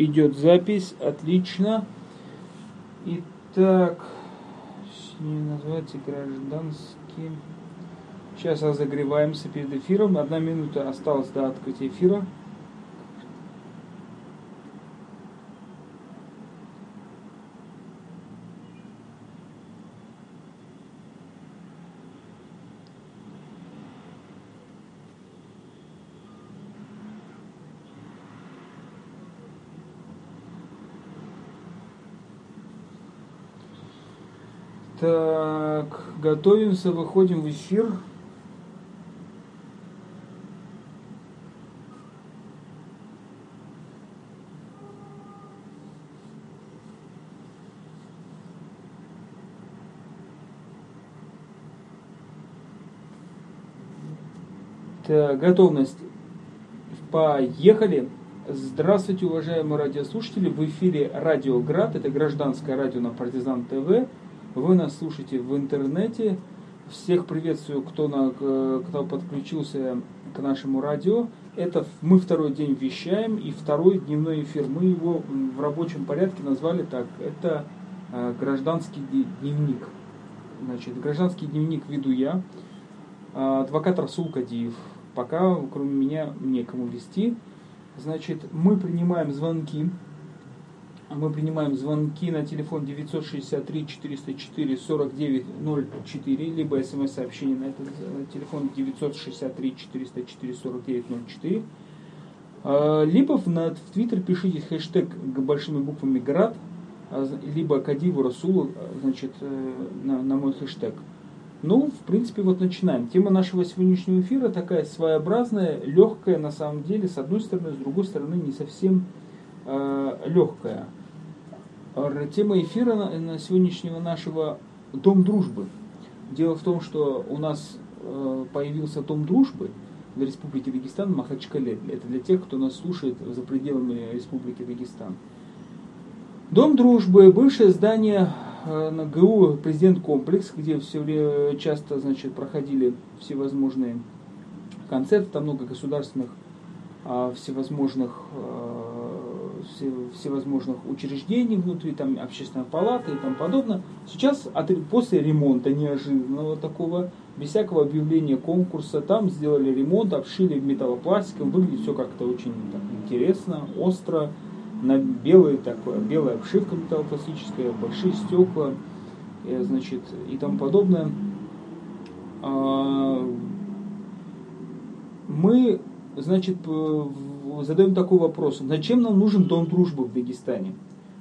Идет запись, отлично. Итак, называется гражданский. Сейчас разогреваемся перед эфиром. Одна минута осталась до открытия эфира. Так, готовимся, выходим в эфир. Так, готовность. Поехали. Здравствуйте, уважаемые радиослушатели. В эфире Радио Град. Это гражданское радио на Партизан ТВ. Вы нас слушаете в интернете. Всех приветствую, кто, на, кто подключился к нашему радио. Это мы второй день вещаем и второй дневной эфир. Мы его в рабочем порядке назвали так. Это э, гражданский дневник. Значит, гражданский дневник веду я, э, адвокат Расул Кадиев. Пока, кроме меня, некому вести. Значит, мы принимаем звонки мы принимаем звонки на телефон 963 404 4904, либо смс-сообщение на этот телефон 963 404 4904. Либо в, на, Твиттер пишите хэштег большими буквами «Град», а, либо Кадиву Расулу, а, значит, э, на, на мой хэштег. Ну, в принципе, вот начинаем. Тема нашего сегодняшнего эфира такая своеобразная, легкая на самом деле, с одной стороны, с другой стороны, не совсем э, легкая. Тема эфира на, на сегодняшнего нашего Дом дружбы. Дело в том, что у нас э, появился Дом дружбы в Республике Дагестан Махачкале. Это для тех, кто нас слушает за пределами Республики Дагестан. Дом дружбы, бывшее здание э, на ГУ Президент Комплекс, где все время часто значит, проходили всевозможные концерты, там много государственных а, всевозможных э, всевозможных учреждений внутри, там общественная палата и тому подобное. Сейчас после ремонта неожиданного такого, без всякого объявления конкурса, там сделали ремонт, обшили металлопластиком, выглядит все как-то очень так, интересно, остро, на белые, такое, белая обшивка металлопластическая, большие стекла, э, значит, и тому подобное. А, мы, значит, задаем такой вопрос. Зачем нам нужен Дом дружбы в Дагестане?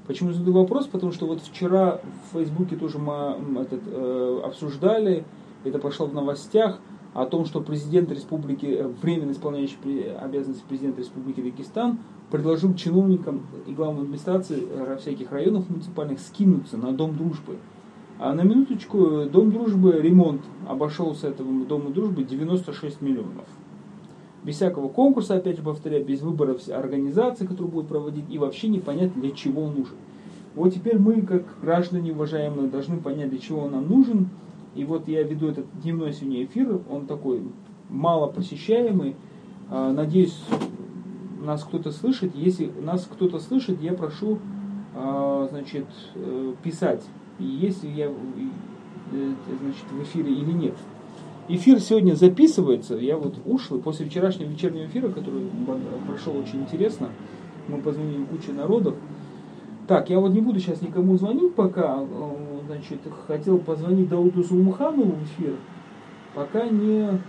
Почему задаю вопрос? Потому что вот вчера в Фейсбуке тоже мы этот, э, обсуждали, это пошло в новостях, о том, что президент республики, э, временно исполняющий обязанности президента республики Дагестан, предложил чиновникам и главной администрации э, всяких районов муниципальных скинуться на Дом дружбы. А на минуточку, Дом дружбы, ремонт обошелся этому Дому дружбы 96 миллионов без всякого конкурса, опять же повторяю, без выбора организации, которую будут проводить, и вообще непонятно, для чего он нужен. Вот теперь мы, как граждане уважаемые, должны понять, для чего он нам нужен. И вот я веду этот дневной сегодня эфир, он такой мало посещаемый. А, надеюсь, нас кто-то слышит. Если нас кто-то слышит, я прошу а, значит, э, писать, если я э, значит, в эфире или нет. Эфир сегодня записывается, я вот ушлый, после вчерашнего вечернего эфира, который прошел очень интересно, мы позвонили куче народов. Так, я вот не буду сейчас никому звонить пока, э, значит, хотел позвонить Дауду Сулмуханову в эфир, пока не,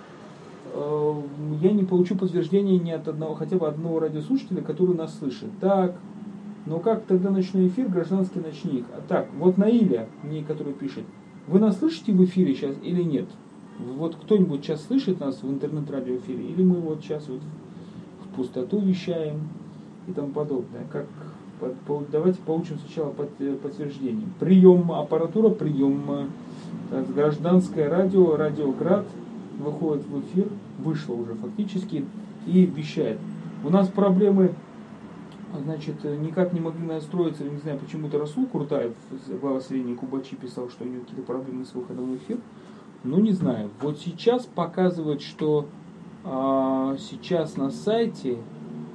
э, я не получу подтверждения ни от одного, хотя бы одного радиослушателя, который нас слышит. Так, но как тогда ночной эфир, гражданский ночник? А так, вот Наиля, мне который пишет, вы нас слышите в эфире сейчас или нет? Вот кто-нибудь сейчас слышит нас в интернет-радио эфире, или мы вот сейчас вот в пустоту вещаем и тому подобное. Как, давайте получим сначала подтверждение. Прием аппаратура, прием так, гражданское радио, радиоград выходит в эфир, вышло уже фактически и вещает. У нас проблемы значит, никак не могли настроиться, не знаю, почему-то Расул Куртаев, глава средней Кубачи, писал, что у него какие-то проблемы с выходом в эфир. Ну, не знаю. Вот сейчас показывает, что а, сейчас на сайте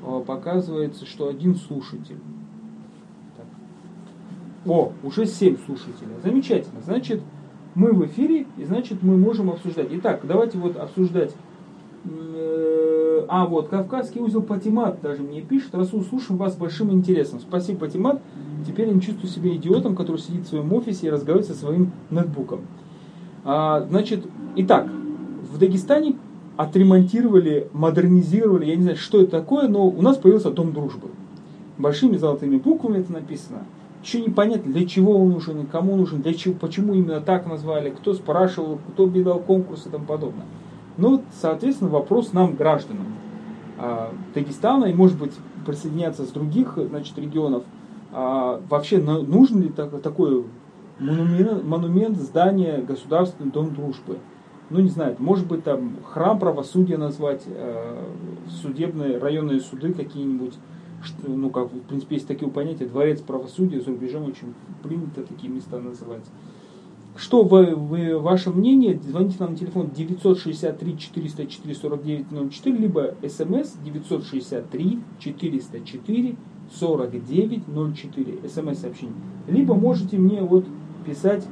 а, показывается, что один слушатель. О, уже 7 слушателей. Замечательно. Значит, мы в эфире, и значит мы можем обсуждать. Итак, давайте вот обсуждать. Э, а, вот, Кавказский узел Патимат даже мне пишет. Расул, слушаем вас с большим интересом. Спасибо, Патимат. Теперь я не чувствую себя идиотом, который сидит в своем офисе и разговаривает со своим ноутбуком. А, значит, итак, в Дагестане отремонтировали, модернизировали, я не знаю, что это такое, но у нас появился Дом дружбы. Большими золотыми буквами это написано. Еще непонятно, для чего он нужен, кому нужен, для чего, почему именно так назвали, кто спрашивал, кто бедал конкурс и тому подобное. Ну, соответственно, вопрос нам, гражданам а, Дагестана, и, может быть, присоединяться с других значит, регионов, а, вообще нужен ли так, такой монумент, монумент, здание, государственный дом дружбы? ну не знаю, может быть там храм правосудия назвать, э, судебные районные суды какие-нибудь, ну как в принципе есть такие понятия, дворец правосудия за рубежом очень принято такие места называть. Что вы, вы, ваше мнение? Звоните нам на телефон 963 404 49 04, либо смс 963 404 49 04, смс сообщение. Либо можете мне вот писать,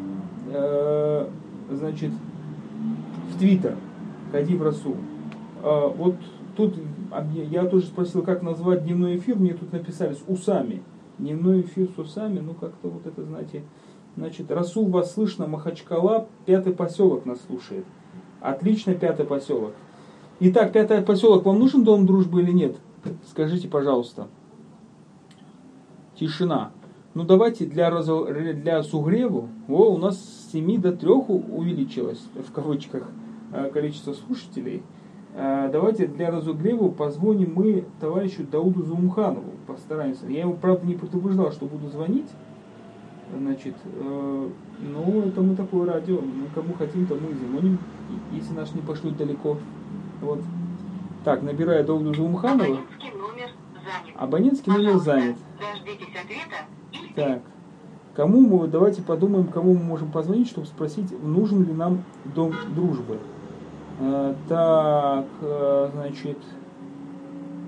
э, значит, в Твиттер, Кадив Расул. А, вот тут я тоже спросил, как назвать дневной эфир, мне тут написали с усами. Дневной эфир с усами, ну как-то вот это, знаете, значит, Расул вас слышно, Махачкала, пятый поселок нас слушает. Отлично, пятый поселок. Итак, пятый поселок, вам нужен дом дружбы или нет? Скажите, пожалуйста. Тишина. Ну давайте для, для сугреву, о, у нас с 7 до 3 увеличилось, в кавычках, э, количество слушателей. Э, давайте для разогрева позвоним мы товарищу Дауду Зумханову, постараемся. Я его, правда, не предупреждал, что буду звонить. Значит, э, ну, это мы такое радио, мы кому хотим, то мы звоним, если наш не пошлют далеко. Вот. Так, набираю Дауду Зумханова. Абонентский номер занят. Абонентский номер занят. Дождитесь ответа так, кому мы, давайте подумаем, кому мы можем позвонить, чтобы спросить, нужен ли нам дом дружбы. Э, так, э, значит,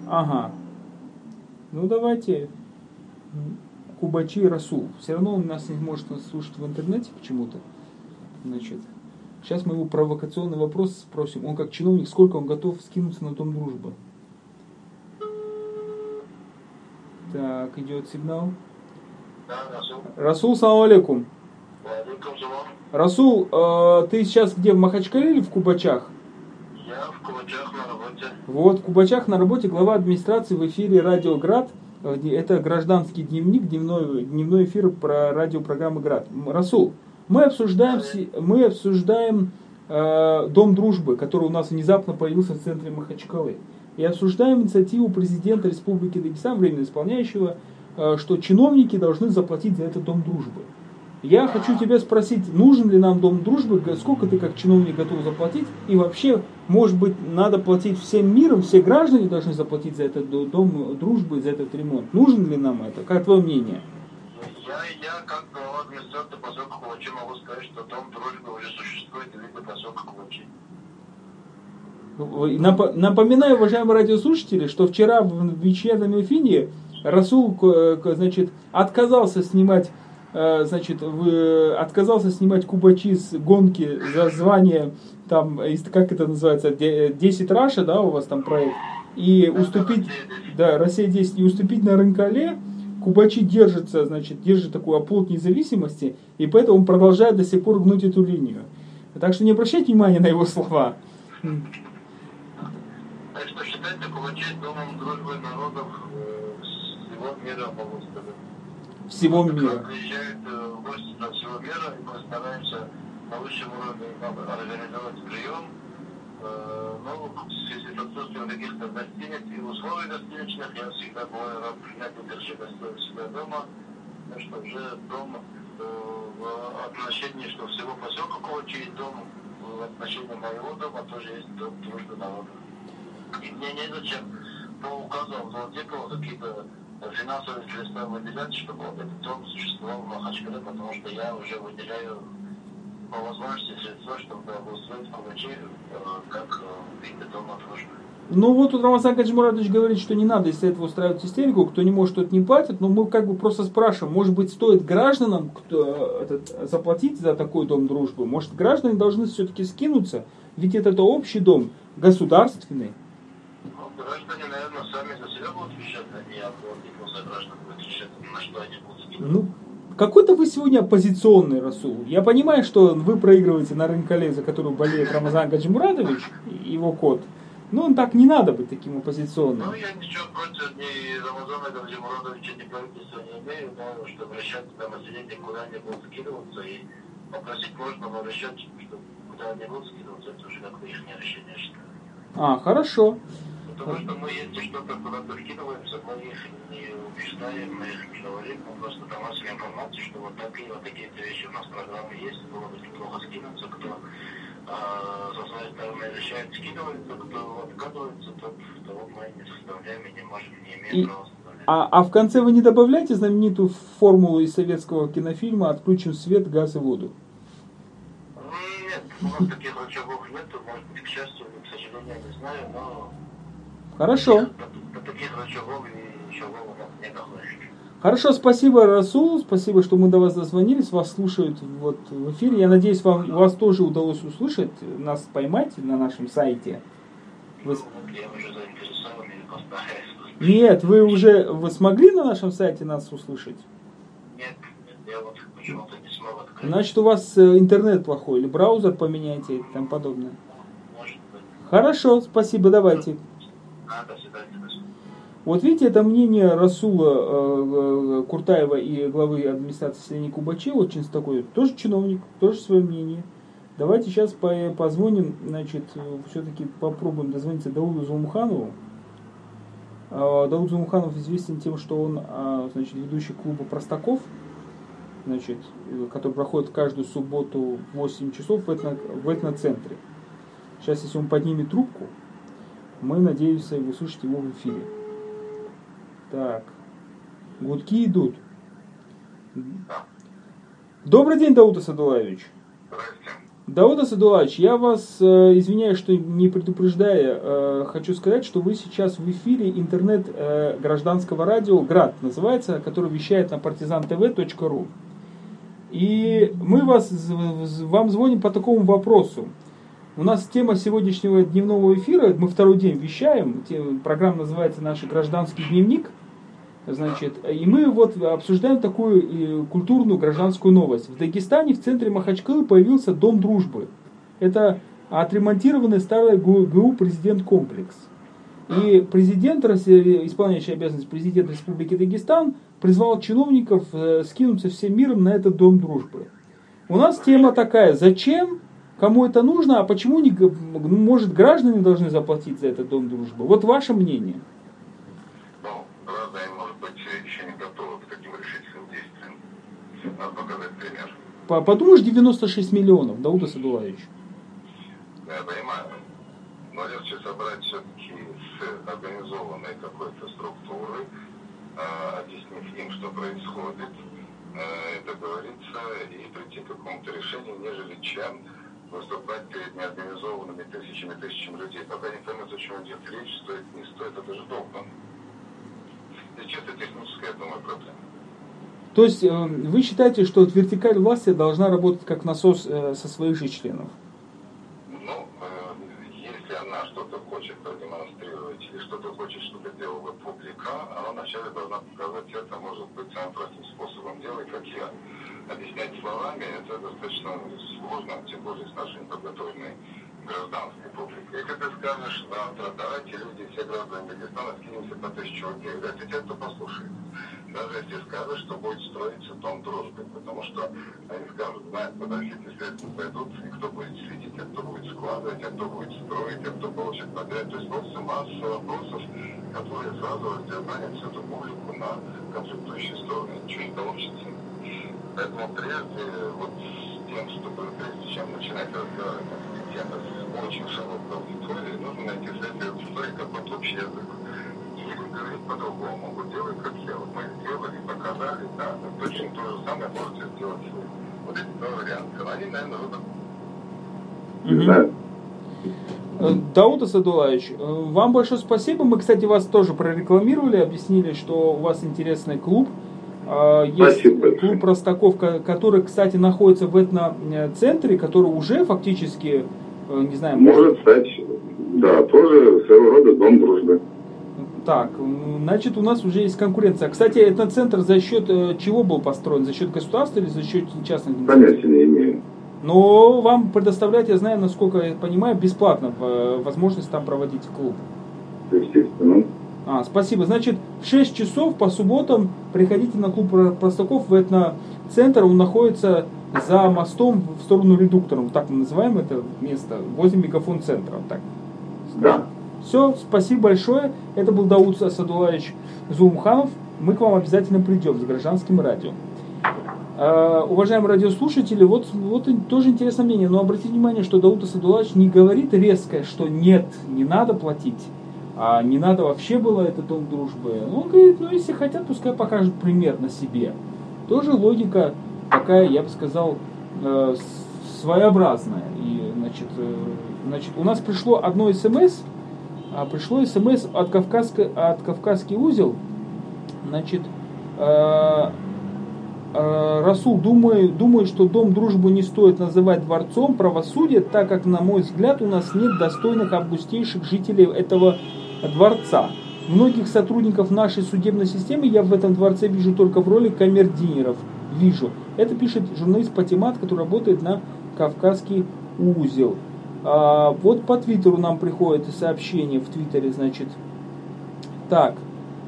ага. Ну давайте, Кубачи Расул. Все равно он нас не может слушать в интернете почему-то. Значит, сейчас мы его провокационный вопрос спросим. Он как чиновник, сколько он готов скинуться на дом дружбы? Так, идет сигнал. Расул, салам алейкум. Расул, э, ты сейчас где, в Махачкале или в Кубачах? Я в Кубачах на работе. Вот, в Кубачах на работе глава администрации в эфире «Радио Град». Э, это гражданский дневник, дневной, дневной эфир про радиопрограммы «Град». Расул, мы обсуждаем, мы обсуждаем э, Дом дружбы, который у нас внезапно появился в центре Махачкалы. И обсуждаем инициативу президента Республики Дагестан, временно исполняющего, что чиновники должны заплатить за этот дом дружбы. Я хочу тебя спросить, нужен ли нам дом дружбы, сколько ты как чиновник готов заплатить, и вообще, может быть, надо платить всем миром, все граждане должны заплатить за этот дом дружбы, за этот ремонт. Нужен ли нам это? Как твое мнение? Я, я как глава администрации поселка Кулачи могу сказать, что дом дружбы уже существует в виде поселка Кулачи. Напоминаю, уважаемые радиослушатели, что вчера в вечернем эфире Расул, значит, отказался снимать э, значит, отказался снимать кубачи с гонки за звание, там, как это называется, 10 Раша, да, у вас там проект, и уступить, да, Россия 10, и уступить на Рынкале, Кубачи держится, значит, держит такой оплот независимости, и поэтому он продолжает до сих пор гнуть эту линию. Так что не обращайте внимания на его слова. Так что считайте Кубачи домом народов всего мира, могу сказать. Всего мира. Приезжают гости со всего мира, и мы стараемся на высшем уровне организовать прием. Э, но если с отсутствием каких-то гостиниц и условий гостиничных, я всегда бываю рад принять и держи гостей у себя дома, потому что уже дом э, в отношении, что всего поселка Ковачи дом, в отношении моего дома тоже есть дом дружбы народа. И мне незачем по указу Владимира какие-то финансовые средства выделять, чтобы этот дом существовал в Махачкале, потому что я уже выделяю по возможности средства, чтобы обустроить Кулачи э, как э, вид дома дружбы. Ну вот тут Рамазан Гаджимурадович говорит, что не надо из этого устраивать истерику, кто не может, тот не платит, но мы как бы просто спрашиваем, может быть стоит гражданам кто, этот, заплатить за такой дом дружбы, может граждане должны все-таки скинуться, ведь это, это общий дом, государственный. Ну, граждане, наверное, сами за себя будут вещать, а не будет на что они будут. Ну, какой-то вы сегодня оппозиционный, Расул. Я понимаю, что вы проигрываете на рынке за которую болеет Рамазан Гаджимурадович, его кот. Но он так не надо быть таким оппозиционным. Ну, я ничего против ни Рамазана Гаджимурадовича, ни правительства не имею, но чтобы решать там население, куда они будут скидываться, и попросить можно, но решать, что куда они будут скидываться, это уже как-то их решение, считаю. А, хорошо. Потому что мы, если что-то куда-то скидываемся, мы их не убеждаем, мы говорим, просто доносим информацию, что вот такие вот такие-то вещи у нас в программе есть, было бы неплохо скинуться, кто а, со своей стороны решает скидывается, кто отказывается, тот того мы не составляем и не можем, не имеем И- права. А, а в конце вы не добавляете знаменитую формулу из советского кинофильма «Отключим свет, газ и воду»? Нет, у нас таких рычагов нету, может быть, к счастью к сожалению, не знаю, но Хорошо. таких рычагов и Хорошо, спасибо, Расул. Спасибо, что мы до вас дозвонились. Вас слушают вот в эфире. Я надеюсь, вам, вас тоже удалось услышать, нас поймать на нашем сайте. Вы. Нет, вы уже вы смогли на нашем сайте нас услышать? Нет, нет, я вот почему-то не смог открыть. Значит, у вас э, интернет плохой, или браузер поменяйте и тому подобное. Может быть. Хорошо, спасибо, давайте. А, до свидания. До свидания. Вот видите, это мнение Расула э, э, Куртаева и главы администрации Селени Кубачева, очень такой, тоже чиновник, тоже свое мнение. Давайте сейчас по- позвоним, значит, все-таки попробуем дозвониться Дауду Зумуханову. Э, Дауд Зумуханов известен тем, что он, э, значит, ведущий клуба «Простаков», значит, который проходит каждую субботу в 8 часов в, этно, в этноцентре. Сейчас, если он поднимет трубку, мы надеемся услышать его в эфире. Так. Гудки идут. Добрый день, Дауд Асадулаевич. Дауд Асадулаевич, я вас э, извиняюсь, что не предупреждая, э, хочу сказать, что вы сейчас в эфире интернет э, гражданского радио «Град» называется, который вещает на partizantv.ru. И мы вас, вам звоним по такому вопросу. У нас тема сегодняшнего дневного эфира, мы второй день вещаем, программа называется «Наш гражданский дневник». Значит, и мы вот обсуждаем такую э, культурную гражданскую новость. В Дагестане в центре Махачкалы появился Дом дружбы. Это отремонтированный старый ГУ, президент комплекс. И президент, исполняющий обязанность президента Республики Дагестан, призвал чиновников э, скинуться всем миром на этот Дом дружбы. У нас тема такая, зачем, кому это нужно, а почему не, может граждане должны заплатить за этот Дом дружбы? Вот ваше мнение. Ну, разные, может быть, еще не готовы к таким решительным действиям. Надо показать пример. По- Подумаешь, 96 миллионов, Дауда Садулаевич. Я понимаю. Но легче собрать все-таки с организованной какой-то структурой, э, объяснив им, что происходит, э, договориться и прийти к какому-то решению, нежели чем выступать перед неорганизованными тысячами тысячами людей. Пока не поймут, о чем идет речь, стоит, не стоит, это же долго. Чисто техническая, я думаю, проблема. То есть э, вы считаете, что вертикаль власти должна работать как насос э, со своих же членов? Ну, э, если она что-то хочет продемонстрировать или что-то хочет, чтобы делала публика, она вначале должна показать это, может быть, самым простым способом делать, как я. Объяснять словами это достаточно сложно, тем более с нашей неподготовленной гражданской публикой. Если ты скажешь завтра, давайте люди, все граждане Дагестана скинемся по тысячу рублей, вряд ли те, кто послушает. Даже если скажешь, что будет строиться дом дружбы, потому что они скажут, знают, подождите, средства пойдут, и кто будет следить, а кто будет складывать, а кто будет строить, а кто получит подряд. То есть просто масса вопросов, которые сразу раздербанят всю эту публику на конфликтующие стороны. Ничего не получится. Поэтому прежде вот с тем, чтобы прежде чем начинать разговаривать темы с очень широкой аудиторией, нужно найти среди аудитории какой-то общий язык. Или говорить по-другому. Вот делай как я. Вот мы сделали, показали, да, но точно то же самое можете сделать вы. Вот эти два варианта. Они, наверное, выбор. Э, Дауд Асадулаевич, э, вам большое спасибо. Мы, кстати, вас тоже прорекламировали, объяснили, что у вас интересный клуб. А, есть спасибо клуб Простаков, который, кстати, находится в этноцентре, который уже фактически, э, не знаю... Может стать, да, тоже своего рода дом дружбы. Так, значит, у нас уже есть конкуренция. Кстати, этот центр за счет чего был построен? За счет государства или за счет частных? Понятия не имею. Но вам предоставлять, я знаю, насколько я понимаю, бесплатно э, возможность там проводить клуб. Естественно. А, спасибо. Значит, в 6 часов по субботам приходите на клуб простаков в этноцентр. Он находится за мостом в сторону редуктора. Так мы называем это место, возле мегафон центра. Так. Да. Все, спасибо большое. Это был Дауд Садулаевич Зумханов. Мы к вам обязательно придем с гражданским радио. Uh, уважаемые радиослушатели, вот, вот тоже интересное мнение, но обратите внимание, что Дауд Асадулаевич не говорит резко, что нет, не надо платить, а не надо вообще было это дом дружбы. Он говорит, ну если хотят, пускай покажут пример на себе. Тоже логика такая, я бы сказал, э, своеобразная. И, значит, э, значит, у нас пришло одно смс, а пришло смс от, Кавказской, от Кавказский узел, значит, э, Расул, думаю, думаю, что Дом Дружбы не стоит называть дворцом правосудия, так как, на мой взгляд, у нас нет достойных августейших жителей этого дворца. Многих сотрудников нашей судебной системы я в этом дворце вижу только в роли камердинеров. Вижу. Это пишет журналист Патимат, который работает на Кавказский узел. А, вот по Твиттеру нам приходит сообщение в Твиттере, значит. Так.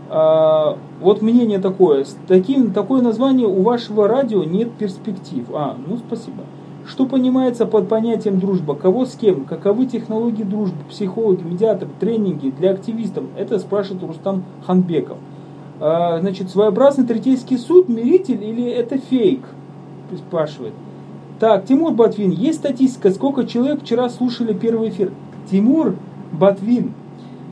А, вот мнение такое. Таким, такое название у вашего радио нет перспектив. А, ну спасибо. Что понимается под понятием дружба? Кого с кем? Каковы технологии дружбы? Психологи, медиаторы, тренинги для активистов? Это спрашивает Рустам Ханбеков. А, значит, своеобразный третейский суд, миритель или это фейк? Спрашивает. Так, Тимур Батвин, есть статистика, сколько человек вчера слушали первый эфир? Тимур Батвин,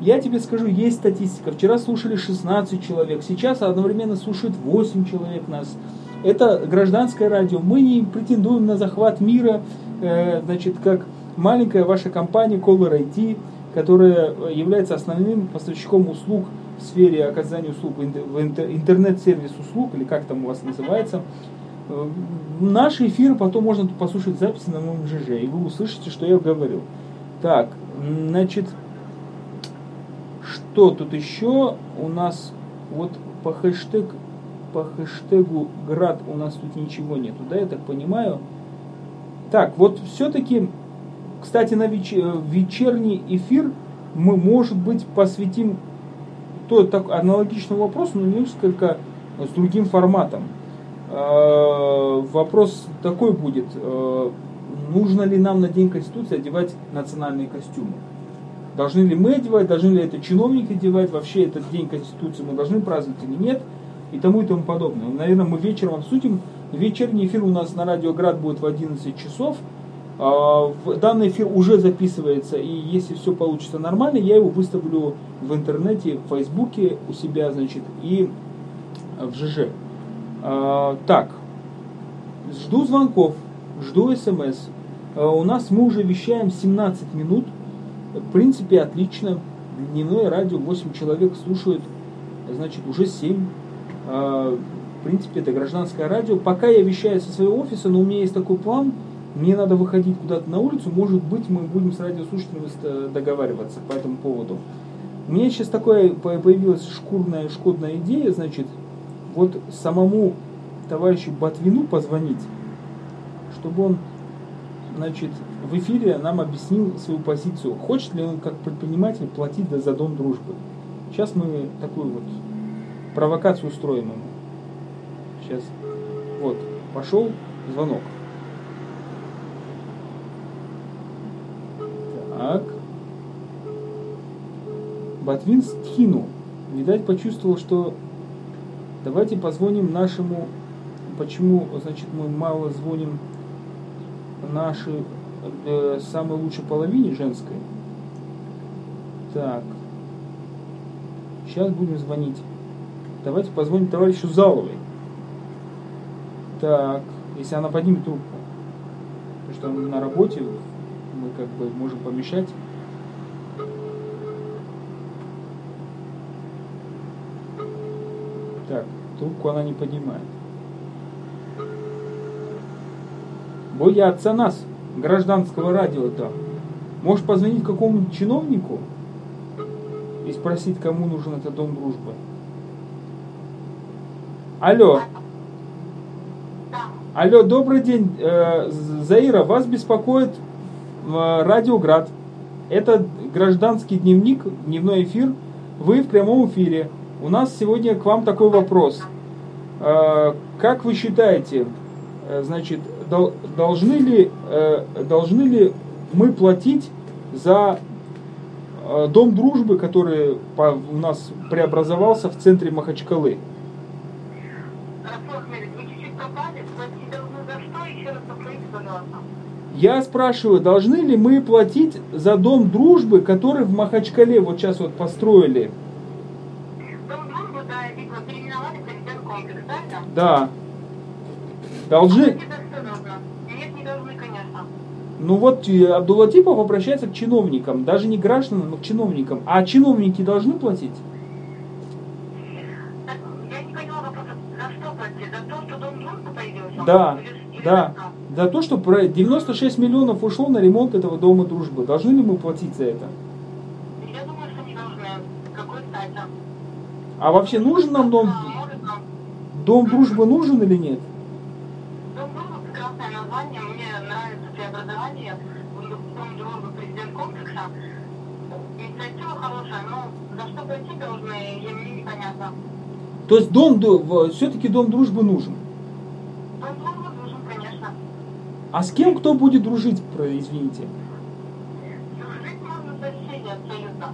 я тебе скажу, есть статистика. Вчера слушали 16 человек, сейчас одновременно слушают 8 человек нас. Это гражданское радио. Мы не претендуем на захват мира, э, значит, как маленькая ваша компания Color IT, которая является основным поставщиком услуг в сфере оказания услуг, интернет-сервис услуг, или как там у вас называется. Э, наши эфиры потом можно послушать записи на моем ЖЖ, и вы услышите, что я говорил. Так, значит, что тут еще у нас вот по хэштег по хэштегу град у нас тут ничего нету, да, я так понимаю. Так, вот все-таки, кстати, на веч, вечерний эфир мы, может быть, посвятим то, так, аналогичному вопросу, но несколько с другим форматом. Э, вопрос такой будет, э, нужно ли нам на День Конституции одевать национальные костюмы? Должны ли мы одевать, должны ли это чиновники одевать, вообще этот день Конституции мы должны праздновать или нет, и тому и тому подобное. Наверное, мы вечером обсудим. Вечерний эфир у нас на Радио Град будет в 11 часов. А, данный эфир уже записывается, и если все получится нормально, я его выставлю в интернете, в Фейсбуке у себя, значит, и в ЖЖ. А, так, жду звонков, жду смс. А, у нас мы уже вещаем 17 минут. В принципе, отлично. Дневное радио 8 человек слушают, значит, уже 7. А, в принципе, это гражданское радио. Пока я вещаю со своего офиса, но у меня есть такой план, мне надо выходить куда-то на улицу, может быть, мы будем с радиослушателями договариваться по этому поводу. У меня сейчас такая появилась шкурная, шкодная идея, значит, вот самому товарищу Батвину позвонить, чтобы он, значит, в эфире нам объяснил свою позицию. Хочет ли он как предприниматель платить за дом дружбы? Сейчас мы такую вот провокацию устроим ему. Сейчас. Вот, пошел звонок. Так. Батвин скинул. Видать, почувствовал, что давайте позвоним нашему, почему, значит, мы мало звоним нашей э, самой лучшей половине женской. Так. Сейчас будем звонить. Давайте позвоним товарищу Заловой. Так, если она поднимет трубку. Потому что на работе как бы можем помещать. Так, трубку она не поднимает. Боятся нас, гражданского радио-то. Можешь позвонить какому-нибудь чиновнику и спросить, кому нужен этот дом дружбы. Алло. Алло, добрый день, э, Заира, вас беспокоит Радиоград. Это гражданский дневник, дневной эфир. Вы в прямом эфире. У нас сегодня к вам такой вопрос. Э, как вы считаете, значит, должны ли, должны ли мы платить за дом дружбы, который у нас преобразовался в центре Махачкалы? Я спрашиваю, должны ли мы платить за дом дружбы, который в Махачкале вот сейчас вот построили? Дом дружбы, да, видно, переименовали президент комплекс, да? Да. Должны? Нет, не должны, конечно. Ну вот э, Абдулатипов обращается к чиновникам, даже не гражданам, но к чиновникам. А чиновники должны платить? Я не поняла вопроса, за что платить? За то, что дом дружбы появился? Да, да за то, что 96 миллионов ушло на ремонт этого дома дружбы. Должны ли мы платить за это? Я думаю, что не должны. Какой стати? А вообще нужен нам дом? Дом дружбы нужен или нет? Дом дружбы прекрасное название. Мне нравится преобразование. Дом дружбы президент комплекса. Инициатива хорошая, но за что платить должны, мне непонятно. То есть дом, все-таки дом дружбы нужен? А с кем кто будет дружить, извините? Дружить можно со всеми абсолютно.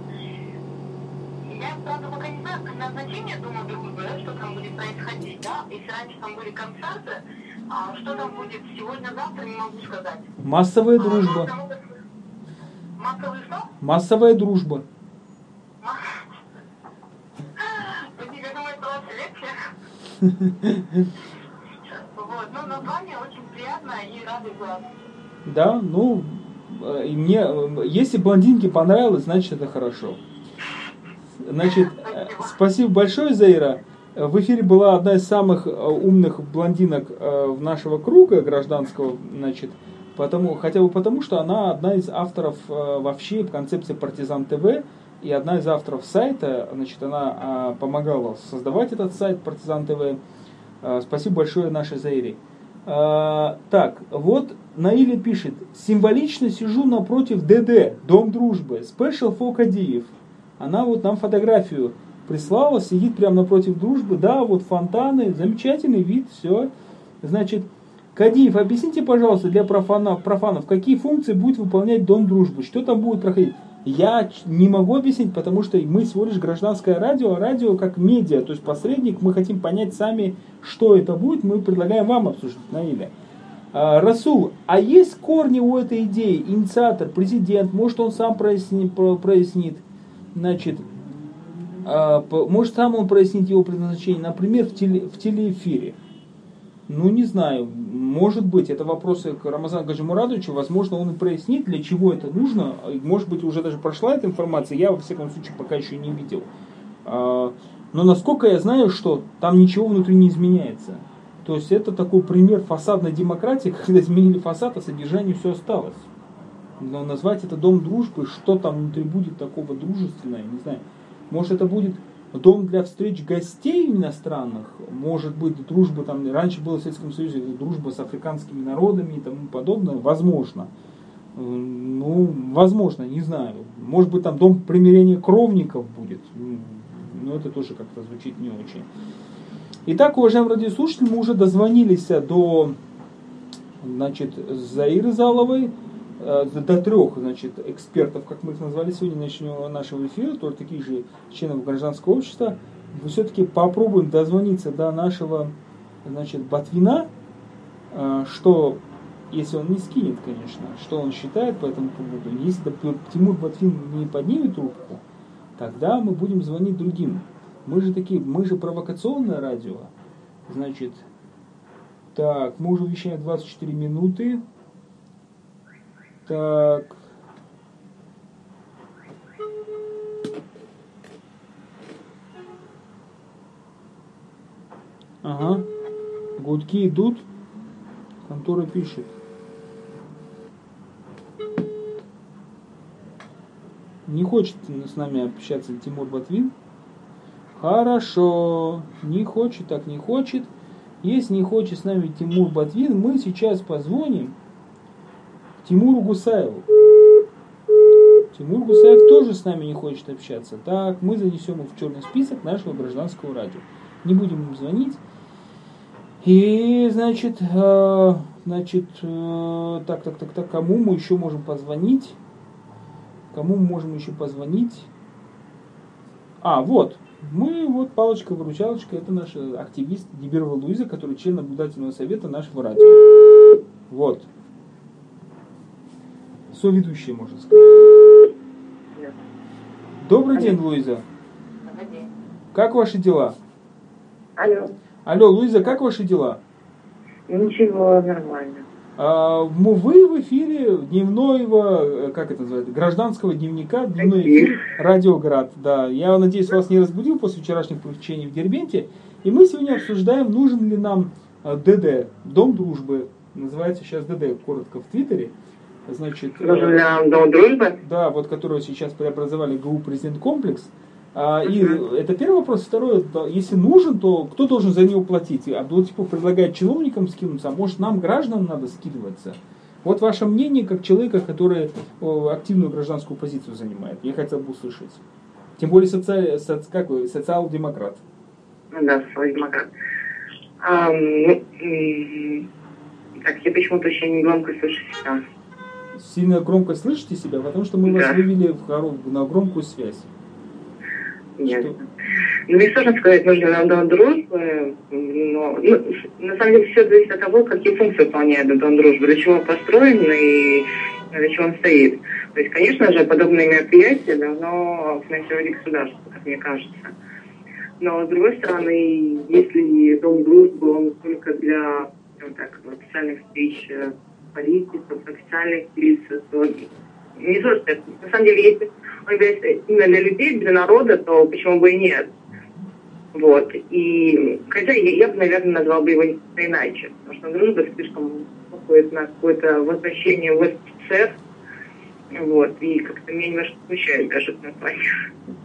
Я, правда, пока не знаю назначение Дома дружбы, что там будет происходить, да? Если раньше там были концерты, а что там будет сегодня-завтра, не могу сказать. Массовая дружба. Массовая дружба думаю, это ваша лекция. Вот, но название очень приятно и радует глаз. Да, ну, э, мне, э, если блондинке понравилось, значит это хорошо. Значит, спасибо, э, спасибо большое, Заира. В эфире была одна из самых умных блондинок нашего круга гражданского, значит, потому, хотя бы потому, что она одна из авторов вообще концепции Партизан ТВ и одна из авторов сайта, значит, она помогала создавать этот сайт Партизан ТВ. Спасибо большое нашей Заире. А, так, вот Наиля пишет, символично сижу напротив ДД, Дом дружбы, Special for Кадиев. Она вот нам фотографию прислала, сидит прямо напротив дружбы, да, вот фонтаны, замечательный вид, все. Значит, Кадиев, объясните, пожалуйста, для профанов, профанов, какие функции будет выполнять Дом дружбы, что там будет проходить? Я не могу объяснить, потому что мы всего лишь гражданское радио, а радио как медиа, то есть посредник, мы хотим понять сами, что это будет, мы предлагаем вам обсуждать, Наиля. А, Расул, а есть корни у этой идеи? Инициатор, президент, может он сам прояснит, прояснит значит, а, может сам он прояснит его предназначение, например, в, теле, в телеэфире. Ну, не знаю, может быть, это вопросы к Рамазану Гаджимурадовичу, возможно, он и прояснит, для чего это нужно, может быть, уже даже прошла эта информация, я, во всяком случае, пока еще не видел. А, но насколько я знаю, что там ничего внутри не изменяется. То есть это такой пример фасадной демократии, когда изменили фасад, а содержание все осталось. Но назвать это дом дружбы, что там внутри будет такого дружественного, не знаю. Может это будет дом для встреч гостей иностранных, может быть, дружба там, раньше было в Советском Союзе дружба с африканскими народами и тому подобное, возможно. Ну, возможно, не знаю. Может быть, там дом примирения кровников будет. Но это тоже как-то звучит не очень. Итак, уважаемые радиослушатели, мы уже дозвонились до значит, Заиры Заловой, до трех значит, экспертов, как мы их назвали сегодня, начнем нашего эфира, тоже таких же членов гражданского общества, мы все-таки попробуем дозвониться до нашего значит, Батвина, э, что, если он не скинет, конечно, что он считает по этому поводу. Если Тимур Батвин не поднимет трубку, тогда мы будем звонить другим. Мы же такие, мы же провокационное радио. Значит, так, мы уже вещаем 24 минуты. Так. Ага. Гудки идут. Контора пишет. Не хочет с нами общаться Тимур Батвин. Хорошо. Не хочет, так не хочет. Если не хочет с нами Тимур Батвин, мы сейчас позвоним Тимуру Гусаеву. Тимур Гусаев тоже с нами не хочет общаться. Так, мы занесем его в черный список нашего гражданского радио. Не будем ему звонить. И, значит, э, значит, э, так, так, так, так, кому мы еще можем позвонить? Кому мы можем еще позвонить? А, вот, мы, вот, палочка-выручалочка, это наш активист Диберова Луиза, который член наблюдательного совета нашего радио. Вот. Соведущая, можно сказать. Добрый день, Луиза. Добрый день. Как ваши дела? Алло. Алло, Луиза, как ваши дела? Ничего, нормально. А, ну, вы в эфире дневного, э, как это называется, гражданского дневника, дневной эфир Радиоград. Да, я надеюсь, вас не разбудил после вчерашних приключений в Дербенте. И мы сегодня обсуждаем, нужен ли нам э, ДД, Дом дружбы, называется сейчас ДД, коротко в Твиттере. Значит, э, дом дружбы? да, вот которого сейчас преобразовали ГУ Президент Комплекс. А, и это первый вопрос. Второй, если нужен, то кто должен за него платить? Абдулатипов предлагает чиновникам скинуться, а может нам, гражданам, надо скидываться? Вот ваше мнение, как человека, который активную гражданскую позицию занимает. Я хотел бы услышать. Тем более соци... соц... как вы, социал-демократ. Ну да, социал-демократ. А, ну, так, я почему-то очень негромко слышу себя. Сильно громко слышите себя, потому что мы вас Да. вывели в хоро- на громкую связь. Ясно. Ну, мне сложно сказать, нужен ли нам дом дружбы, но ну, на самом деле все зависит от того, какие функции выполняет этот дом дружбы, для чего он построен и для чего он стоит. То есть, конечно же, подобные мероприятия давно финансировали государство, как мне кажется. Но, с другой стороны, если дом дружбы, он только для скажем так, официальных встреч политиков, официальных лиц, то не то, что это- на самом деле, если он является именно для людей, для народа, то почему бы и нет? Вот. И хотя я, я бы, наверное, назвал бы его иначе, потому что дружба слишком походит на какое-то возвращение в СССР. Вот. И как-то меня немножко смущает даже это название.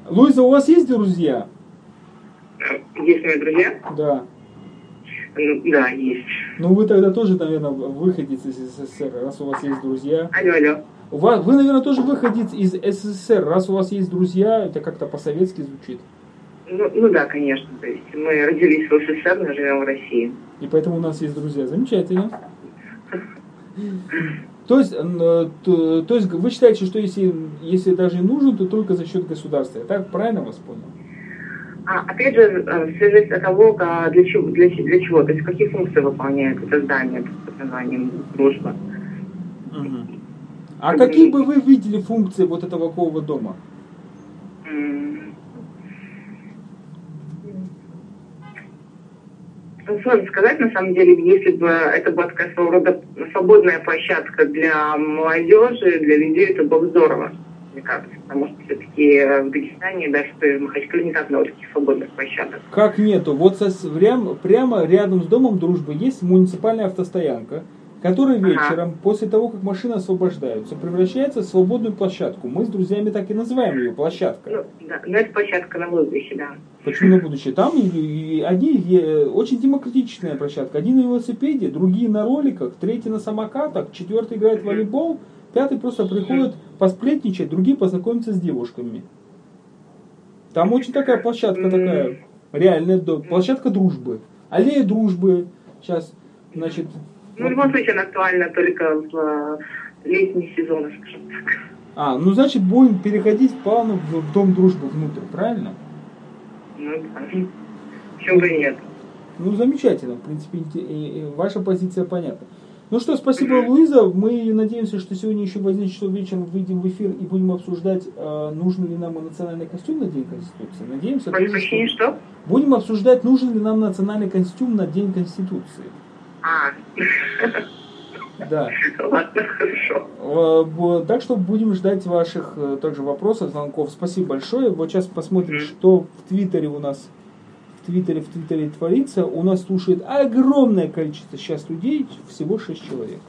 Луиза, у вас есть друзья? Есть мои друзья? Да. Ну, да, есть. Ну вы тогда тоже, наверное, выходец из СССР, раз у вас есть друзья. Алло, алло. У вас, вы, наверное, тоже выходец из СССР, раз у вас есть друзья, это как-то по-советски звучит. Ну, ну да, конечно. То есть мы родились в СССР, но живем в России. И поэтому у нас есть друзья. Замечательно. То есть, то, то есть вы считаете, что если, если даже и нужен, то только за счет государства. Я так правильно вас понял? А, опять же, э, все зависит от того, для чего, для, для чего, то есть какие функции выполняет это здание под названием «Дружба». А какие бы вы видели функции вот этого такого дома? Ну, Сложно сказать, на самом деле, если бы это была такая своего рода свободная площадка для молодежи, для людей, это было бы здорово, кажется. Потому что все-таки в Дагестане, даже в Махачкале, не так много таких свободных площадок. Как нету? Вот со, прям, прямо рядом с домом дружбы есть муниципальная автостоянка, которая Ага. вечером, после того, как машины освобождаются, превращается в свободную площадку. Мы с друзьями так и называем ее площадка. Ну, да, но это площадка на будущее, да. Почему на будущее? Там и, и одни е- очень демократичная площадка. Один на велосипеде, другие на роликах, третий на самокатах, четвертый играет в волейбол, пятый просто приходит посплетничать, другие познакомиться с девушками. Там очень такая площадка такая, реальная площадка дружбы. Аллея дружбы. Сейчас, значит, Ну, в любом случае, она актуальна только в э, летний сезон, скажем так. а, ну значит будем переходить плавно в, дом дружбы внутрь, правильно? Ну, да. Почему бы нет? Ну, замечательно. В принципе, ваша позиция понятна. Ну что, спасибо, Луиза. Мы надеемся, что сегодня еще в 11 часов вечера выйдем в эфир и будем обсуждать, э, нужен ли нам национальный костюм на День Конституции. Надеемся, что... что? Будем обсуждать, нужен ли нам национальный костюм на День Конституции. А, Да. ладно, хорошо. Э, Так что будем ждать ваших э, также вопросов, звонков. Спасибо большое. Вот сейчас посмотрим, что в Твиттере у нас. Твиттере, в Твиттере творится, у нас слушает огромное количество сейчас людей, всего 6 человек.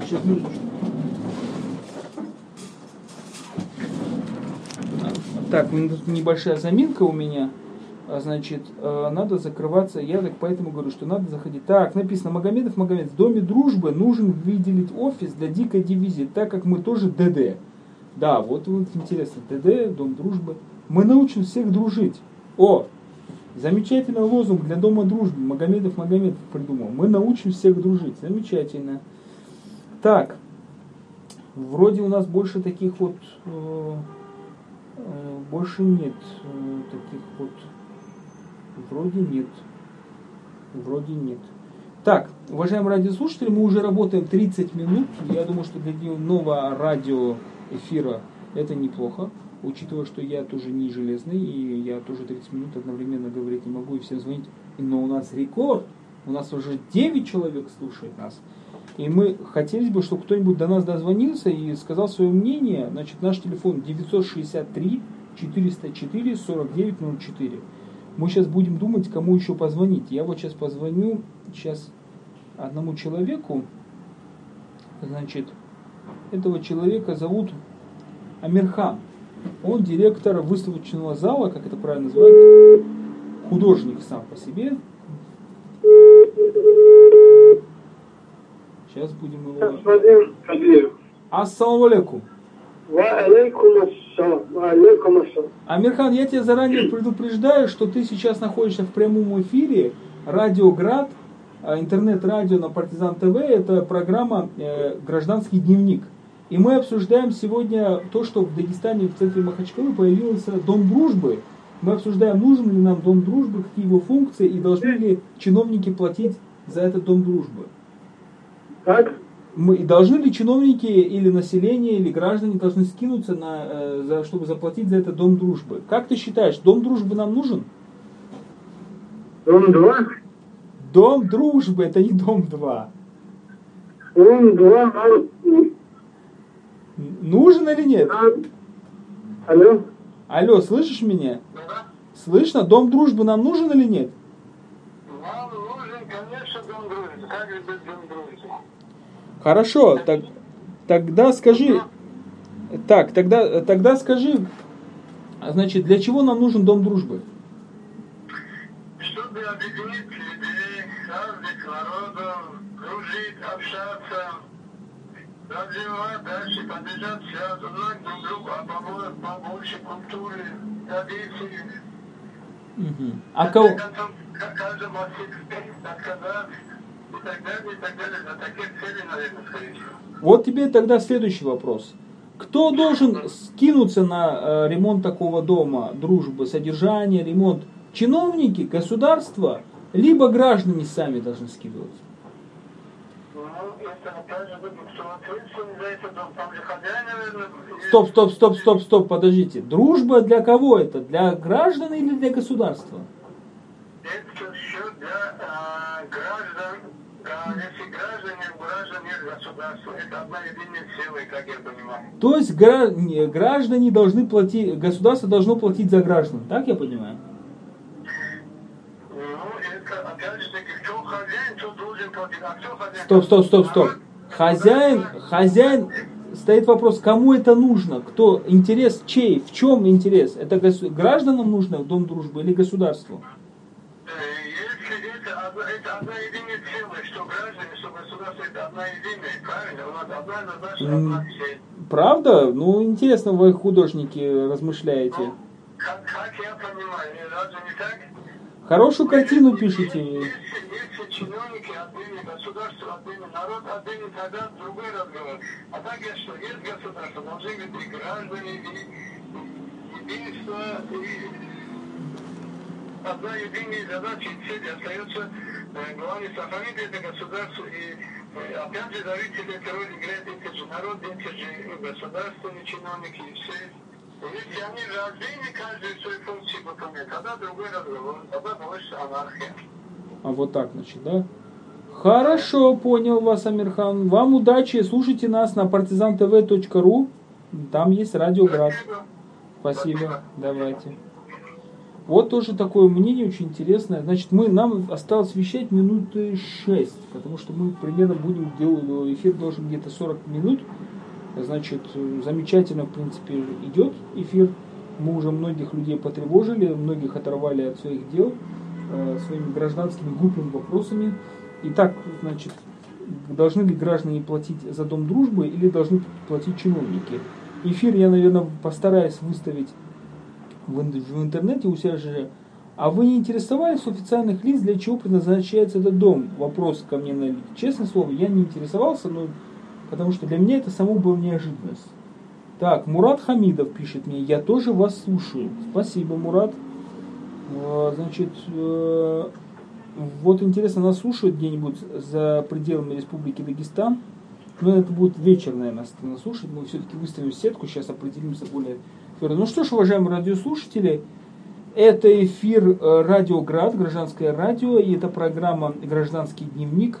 Сейчас минуточку. Так, небольшая заминка у меня. А, значит, э, надо закрываться. Я так поэтому говорю, что надо заходить. Так, написано, Магомедов, Магомед, в Доме Дружбы нужен выделить офис для дикой дивизии, так как мы тоже ДД. Да, вот, вот интересно, ДД, Дом Дружбы. Мы научим всех дружить. О, замечательный лозунг для Дома Дружбы. Магомедов, Магомедов придумал. Мы научим всех дружить. Замечательно. Так, вроде у нас больше таких вот, э, э, больше нет э, таких вот Вроде нет. Вроде нет. Так, уважаемые радиослушатели, мы уже работаем 30 минут. Я думаю, что для нового радиоэфира это неплохо. Учитывая, что я тоже не железный, и я тоже 30 минут одновременно говорить не могу и всем звонить. Но у нас рекорд. У нас уже 9 человек слушает нас. И мы хотели бы, чтобы кто-нибудь до нас дозвонился и сказал свое мнение. Значит, наш телефон 963 404 4904 мы сейчас будем думать, кому еще позвонить. Я вот сейчас позвоню сейчас одному человеку. Значит, этого человека зовут Амирхан. Он директор выставочного зала, как это правильно называют, художник сам по себе. Сейчас будем его... Ассаламу алейкум. Амирхан, я тебя заранее предупреждаю, что ты сейчас находишься в прямом эфире. Радио Град, а, интернет-радио на Партизан ТВ, это программа э, «Гражданский дневник». И мы обсуждаем сегодня то, что в Дагестане, в центре Махачкалы появился Дом дружбы. Мы обсуждаем, нужен ли нам Дом дружбы, какие его функции и должны ли чиновники платить за этот Дом дружбы. Так? мы, должны ли чиновники или население, или граждане должны скинуться, на, э, за, чтобы заплатить за это дом дружбы? Как ты считаешь, дом дружбы нам нужен? Дом 2? Дом дружбы, это не дом 2. Дом 2 Нужен или нет? Алло? Алло, слышишь меня? Слышно? Дом дружбы нам нужен или нет? Нам нужен, конечно, дом дружбы. Как же без дом дружбы? Хорошо, так, тогда скажи, так, тогда, тогда скажи, значит, для чего нам нужен Дом Дружбы? Чтобы объединить людей, разных народов, дружить, общаться, развивать дальше, поддержать связь, узнать друг друга, а побольше, побольше культуры, традиций. Угу. А кого? Каждому вот тебе тогда следующий вопрос. Кто должен скинуться на э, ремонт такого дома, дружбы, содержание, ремонт? Чиновники, государство, либо граждане сами должны скидываться? Стоп, стоп, стоп, стоп, стоп, подождите. Дружба для кого это? Для граждан или для государства? Это все для э, граждан если граждане, граждане государства, это одна единая сила, как я понимаю. То есть граждане должны платить, государство должно платить за граждан, так я понимаю? Ну, это, опять же таки, кто хозяин, кто должен платить, а кто хозяин? Стоп, стоп, стоп, стоп. Хозяин, хозяин, стоит вопрос, кому это нужно? Кто? Интерес чей? В чем интерес? Это гражданам нужно в Дом дружбы или государству? Правда? Ну, интересно, вы художники размышляете. Ну, как, как я понимаю, разве не так? Хорошую картину если чиновники отныне, государство отныне, народ отныне, тогда другой разговор. А так что, есть государство, должны быть и граждане, и единство, и одна единая задача и цель остается э, главное сохранить это государство и э, опять же давители этой роли играют эти же народы, эти же государственные чиновники и все. Если они раздельны, каждый свои функции выполняет, тогда другой разговор, тогда получится анархия. А вот так, значит, да? Хорошо, понял вас, Амирхан. Вам удачи, слушайте нас на partizantv.ru. Там есть радиоград. Спасибо. Спасибо. Давайте. Вот тоже такое мнение очень интересное. Значит, мы, нам осталось вещать минуты 6, потому что мы примерно будем делать, эфир должен где-то 40 минут. Значит, замечательно, в принципе, идет эфир. Мы уже многих людей потревожили, многих оторвали от своих дел э, своими гражданскими глупыми вопросами. Итак, значит, должны ли граждане платить за дом дружбы или должны платить чиновники? Эфир я, наверное, постараюсь выставить в, в интернете у себя же. А вы не интересовались официальных лиц, для чего предназначается этот дом? Вопрос ко мне на Честное слово, я не интересовался, но потому что для меня это само было неожиданность. Так, Мурат Хамидов пишет мне, я тоже вас слушаю. Спасибо, Мурат. А, значит, э, вот интересно, нас слушают где-нибудь за пределами Республики Дагестан. Ну, это будет вечер, наверное, нас слушать. Мы все-таки выставим сетку, сейчас определимся более ну что ж, уважаемые радиослушатели, это эфир э, Радио Град, гражданское радио, и это программа «Гражданский дневник»,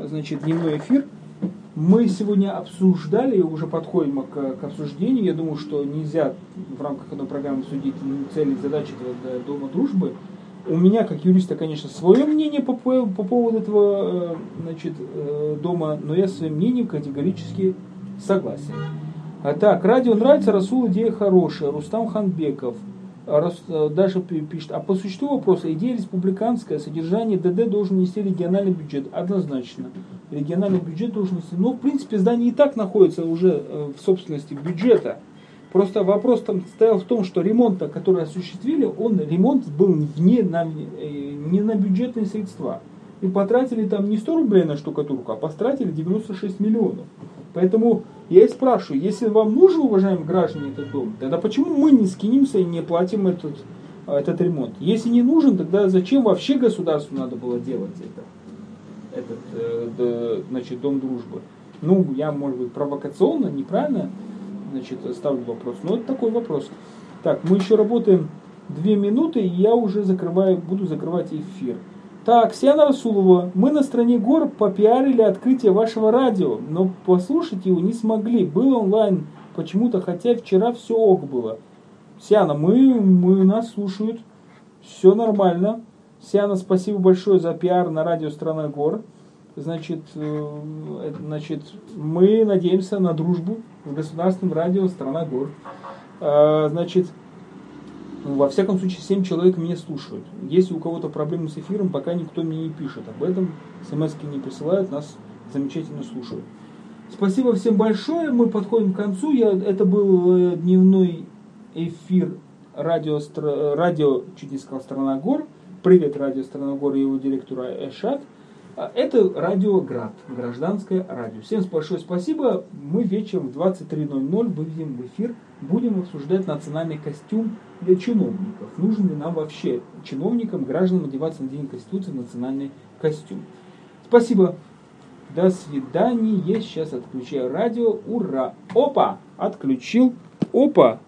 значит, дневной эфир. Мы сегодня обсуждали, уже подходим к, к обсуждению, я думаю, что нельзя в рамках одной программы судить цели и задачи этого Дома дружбы. У меня, как юриста, конечно, свое мнение по, по поводу этого э, значит, э, дома, но я своим мнением категорически согласен. А так, радио нравится, Расул идея хорошая, Рустам Ханбеков. Э, Даша пишет, а по существу вопроса, идея республиканская, содержание ДД должен нести региональный бюджет, однозначно. Региональный бюджет должен нести, но в принципе здание и так находится уже э, в собственности бюджета. Просто вопрос там стоял в том, что ремонт, который осуществили, он ремонт был не на, э, не на бюджетные средства. И потратили там не 100 рублей на штукатурку, а потратили 96 миллионов. Поэтому я и спрашиваю, если вам нужен, уважаемые граждане, этот дом, тогда почему мы не скинемся и не платим этот, этот ремонт? Если не нужен, тогда зачем вообще государству надо было делать это? Этот, э, значит, дом дружбы. Ну, я, может быть, провокационно, неправильно, значит, ставлю вопрос. Но это такой вопрос. Так, мы еще работаем две минуты, и я уже закрываю, буду закрывать эфир. Так, Сиана Расулова, мы на стране гор попиарили открытие вашего радио, но послушать его не смогли. Было онлайн почему-то, хотя вчера все ок было. Сиана, мы, мы нас слушают, все нормально. Сиана, спасибо большое за пиар на радио «Страна гор». Значит, э, значит, мы надеемся на дружбу с государственным радио «Страна гор». А, значит, во всяком случае, 7 человек меня слушают. Если у кого-то проблемы с эфиром, пока никто мне не пишет об этом, смс не присылают, нас замечательно слушают. Спасибо всем большое, мы подходим к концу. Я, это был э, дневной эфир радио, радио чуть не сказал, «Страна гор». Привет, радио «Страна гор» и его директору Эшат. А, это радио Град, гражданское радио. Всем большое спасибо. Мы вечером в 23.00 выведем в эфир, будем обсуждать национальный костюм для чиновников. Нужен ли нам вообще чиновникам, гражданам одеваться на День Конституции национальный костюм. Спасибо. До свидания. Сейчас отключаю радио. Ура. Опа! Отключил. Опа!